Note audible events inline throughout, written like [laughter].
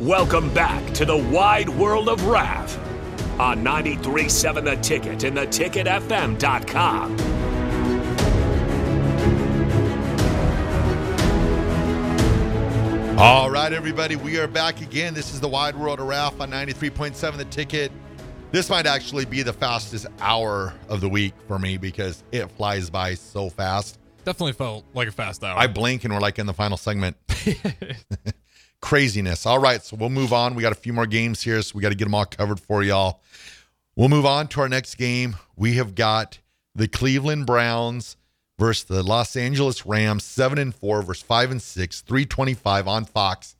Welcome back to the wide world of Rav on 93.7 The Ticket and theticketfm.com. All right, everybody, we are back again. This is the Wide World of Ralph on 93.7 The Ticket. This might actually be the fastest hour of the week for me because it flies by so fast. Definitely felt like a fast hour. I blink and we're like in the final segment. [laughs] Craziness. All right, so we'll move on. We got a few more games here, so we got to get them all covered for y'all. We'll move on to our next game. We have got the Cleveland Browns versus the Los Angeles Rams, seven and four versus five and six, 325 on Fox.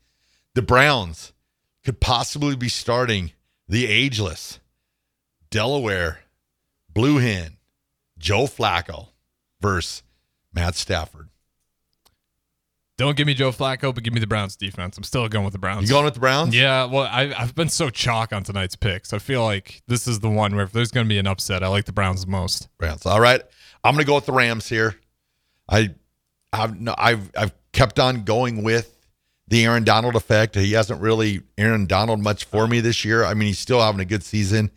The Browns could possibly be starting the ageless Delaware Blue Hen, Joe Flacco versus Matt Stafford. Don't give me Joe Flacco, but give me the Browns defense. I'm still going with the Browns. You going with the Browns? Yeah, well, I, I've been so chalk on tonight's picks. I feel like this is the one where if there's going to be an upset, I like the Browns the most. Browns. All right. I'm going to go with the Rams here. I, I've, no, I've, I've kept on going with the Aaron Donald effect. He hasn't really Aaron Donald much for me this year. I mean, he's still having a good season,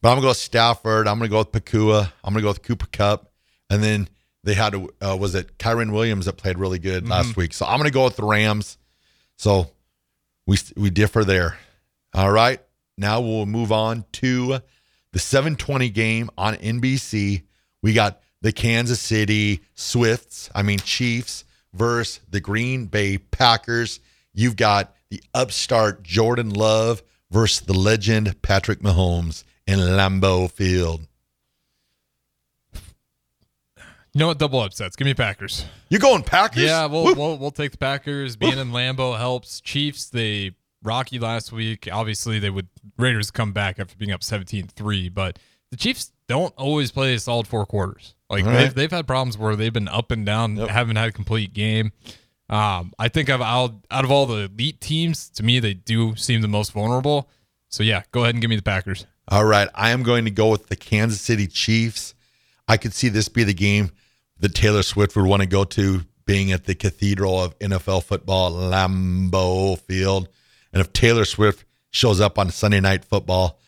but I'm going to go with Stafford. I'm going to go with Pakua. I'm going to go with Cooper Kupp, And then they had, uh, was it Kyren Williams that played really good Mm-hmm. last week? So I'm going to go with the Rams. So we, we differ there. All right. Now we'll move on to the 720 game on NBC. We got the Kansas City Swifts, I mean Chiefs versus the Green Bay Packers. You've got the upstart Jordan Love versus the legend Patrick Mahomes in Lambeau Field. You know what? Double upsets. Give me Packers. You going Packers? Yeah, we'll, we'll we'll take the Packers. Being in Lambeau helps. Chiefs, they rocky last week. Obviously, they would Raiders come back after being up 17-3, but the Chiefs don't always play a solid four quarters. Like they've they've had problems where they've been up and down, Yep. haven't had a complete game. Um, I think of out out of all the elite teams, to me, they do seem the most vulnerable. So yeah, go ahead and give me the Packers. All right, I am going to go with the Kansas City Chiefs. I could see this be the game that Taylor Swift would want to go to, being at the cathedral of NFL football, Lambeau Field. And if Taylor Swift shows up on Sunday Night Football,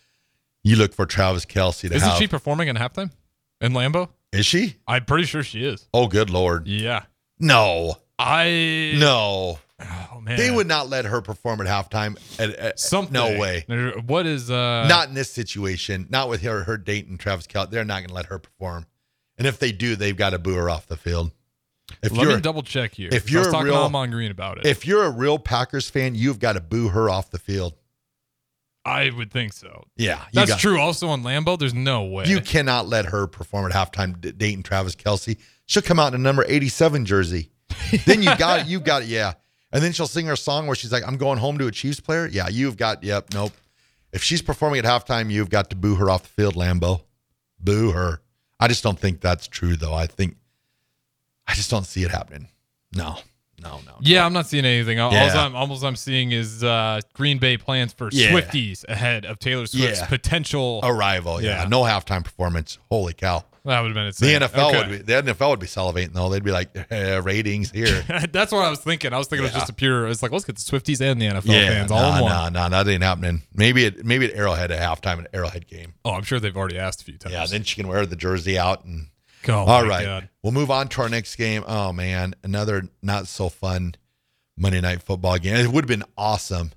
you look for Travis Kelce to Isn't have. she performing in halftime in Lambeau? Is she? I'm pretty sure she is. Oh, good lord! Yeah. No, I no, Oh man. they would not let her perform at halftime. At, at- Something. No way. What is uh not in this situation. Not with her, her dating Travis Kelce. They're not going to let her perform. And if they do, they've got to boo her off the field. If Let you're me double check here. if 'cause I you're was talking real- to Almon Green about it. if you're a real Packers fan, you've got to boo her off the field. I would think so. Yeah, you That's got- true. Also on Lambeau, there's no way. You cannot let her perform at halftime d- dating Travis Kelce. She'll come out in a number 87 jersey. then you got [laughs] it. you got it. yeah. And then she'll sing her song where she's like, I'm going home to a Chiefs player. Yeah, you've got yep, nope. If she's performing at halftime, you've got to boo her off the field, Lambeau. Boo her. I just don't think that's true though. I think I just don't see it happening. No. No, no. no. yeah, I'm not seeing anything. All, Yeah. I'm almost I'm seeing is uh, Green Bay plans for Yeah. Swifties ahead of Taylor Swift's Yeah. potential. Arrival, yeah. Yeah. No halftime performance. Holy cow. That would have been The. NFL Okay. would be the NFL would be salivating though. They'd be like [laughs] eh, ratings here. [laughs] That's what I was thinking. I was thinking it was just a pure. It's like let's get the Swifties and the NFL yeah, fans all in one. nah, nah, that ain't happening. Maybe it maybe at Arrowhead at halftime an Arrowhead game. Oh, I'm sure they've already asked a few times. Yeah, then she can wear the jersey out and Oh, all right. God. We'll move on to our next game. Oh man, another not so fun Monday night football game. It would have been awesome.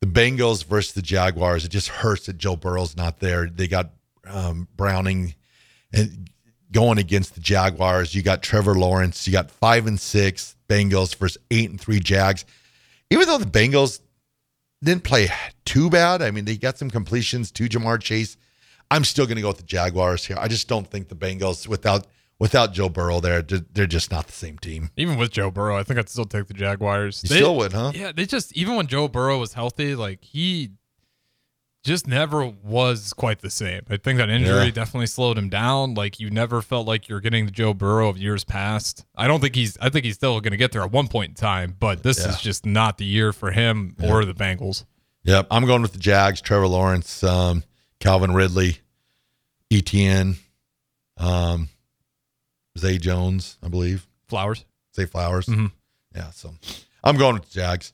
The Bengals versus the Jaguars. It just hurts that Joe Burrow's not there. They got um, Browning and going against the Jaguars. You got Trevor Lawrence. You got five and six Bengals versus eight and three Jags. Even though the Bengals didn't play too bad, I mean they got some completions to Ja'Marr Chase. I'm still going to go with the Jaguars here. I just don't think the Bengals without without Joe Burrow there, they're just not the same team. Even with Joe Burrow, I think I'd still take the Jaguars. You They- still would, huh? Yeah, they just even when Joe Burrow was healthy, like he just never was quite the same. I think that injury Yeah. definitely slowed him down. Like you never felt like you're getting the Joe Burrow of years past. I don't think he's I think he's still going to get there at one point in time, but this Yeah. is just not the year for him or the Bengals. Yep, I'm going with the Jags. Trevor Lawrence, um, Calvin Ridley, ETN, um, Zay Jones, I believe. Flowers. Zay Flowers. Mhm. Yeah, so I'm going with the Jags.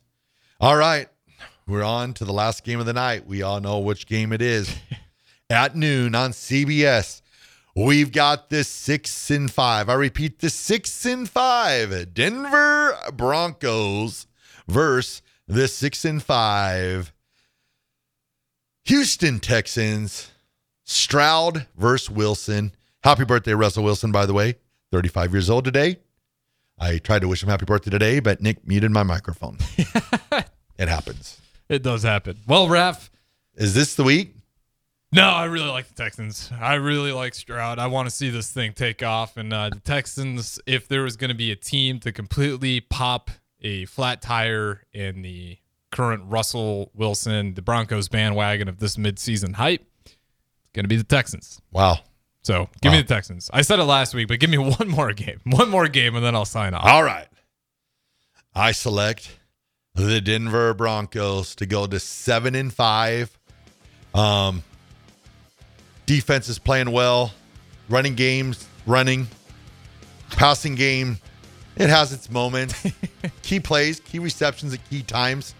All right, we're on to the last game of the night. We all know which game it is. [laughs] At noon on CBS, we've got the six and five. I repeat, the six and five Denver Broncos versus the six and five Houston Texans. Stroud versus Wilson. Happy birthday, Russell Wilson, by the way. 35 years old today. I tried to wish him happy birthday today, but Nick muted my microphone. [laughs] it happens. It does happen. Well, Raf, Is this the week? no, I really like the Texans. I really like Stroud. I want to see this thing take off. And uh, the Texans, if there was going to be a team to completely pop a flat tire in the current Russell Wilson, the Broncos bandwagon of this midseason hype, it's going to be the Texans. Wow. So give Wow. me the Texans. I said it last week, but give me [laughs] one more game. One more game, and then I'll sign off. All right. I select the Denver Broncos to go to seven and five. Um, defense is playing well. Running games, running. Passing game, it has its moments. [laughs] key plays, key receptions at key times.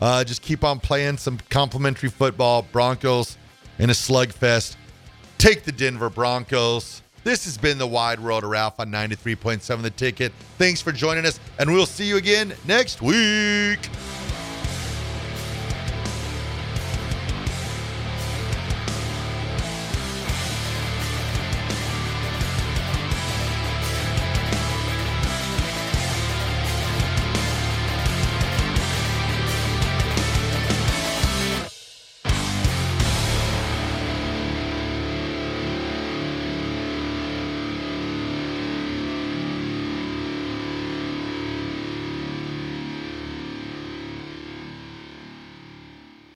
Uh, just keep on playing some complimentary football. Broncos in a slugfest. Take the Denver Broncos. This has been the Wide World of Ralph on 93.7 The Ticket. Thanks for joining us, and we'll see you again next week.